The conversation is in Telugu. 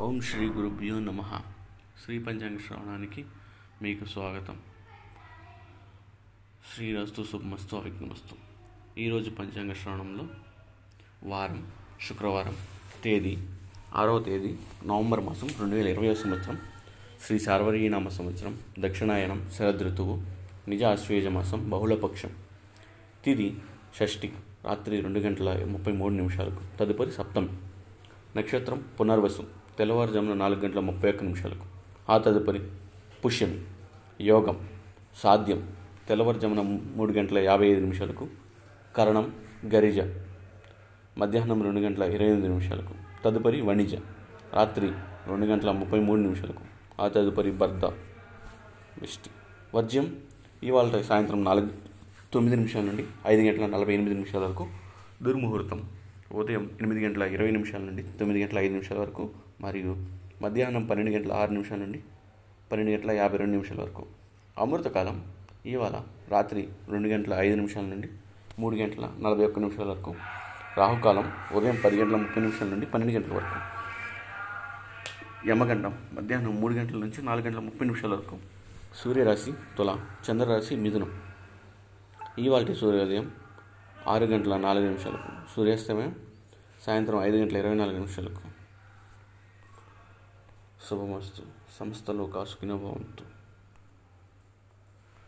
ఓం శ్రీ గురుభ్యో నమ. శ్రీ పంచాంగ శ్రవణానికి మీకు స్వాగతం. శ్రీరస్తు శుభమస్తు అవిఘ్నమస్తు. ఈరోజు పంచాంగ శ్రవణంలో వారం శుక్రవారం తేదీ ఆరవ తేదీ నవంబర్ మాసం రెండు వేల ఇరవై సంవత్సరం శ్రీ సార్వరీనామ సంవత్సరం దక్షిణాయనం శరదృతువు నిజ ఆశ్వేజ మాసం బహుళపక్షం. తిది షష్ఠి రాత్రి రెండు గంటల ముప్పై మూడు నిమిషాలకు. తదుపరి సప్తమి. నక్షత్రం పునర్వసు. తెల్లవారుజామున నాలుగు గంటల ముప్పై ఒక్క నిమిషాలకు. ఆ తదుపరి పుష్యం యోగం సాధ్యం. తెల్లవారుజామున మూడు గంటల యాభై ఐదు నిమిషాలకు. కరణం గరిజ. మధ్యాహ్నం రెండు గంటల ఇరవై ఎనిమిది నిమిషాలకు. తదుపరి వణిజ. రాత్రి రెండు గంటల ముప్పై మూడు నిమిషాలకు. ఆ తదుపరి బర్ద విష్టి. వర్జ్యం ఇవాళ సాయంత్రం నాలుగు తొమ్మిది నిమిషాల నుండి ఐదు గంటల నలభై ఎనిమిది నిమిషాల వరకు. దుర్ముహూర్తం. ఉదయం ఎనిమిది గంటల ఇరవై నిమిషాల నుండి తొమ్మిది గంటల ఐదు నిమిషాల వరకు మరియు మధ్యాహ్నం పన్నెండు గంటల ఆరు నిమిషాల నుండి పన్నెండు గంటల యాభై రెండు నిమిషాల వరకు. అమృతకాలం ఇవాళ రాత్రి రెండు గంటల ఐదు నిమిషాల నుండి మూడు గంటల నలభై ఒక్క నిమిషాల వరకు. రాహుకాలం ఉదయం పది గంటల ముప్పై నిమిషాల నుండి పన్నెండు గంటల వరకు. యమగండం మధ్యాహ్నం మూడు గంటల నుంచి నాలుగు గంటల ముప్పై నిమిషాల వరకు. సూర్యరాశి తుల చంద్రరాశి మిథునం. ఇవాళ సూర్యోదయం ఆరు గంటల నాలుగు నిమిషాలకు. సూర్యాస్తమయం సాయంత్రం ఐదు గంటల ఇరవై నాలుగు నిమిషాలకు. శుభమస్తు. సంస్థలో కాసుకునే భవంతు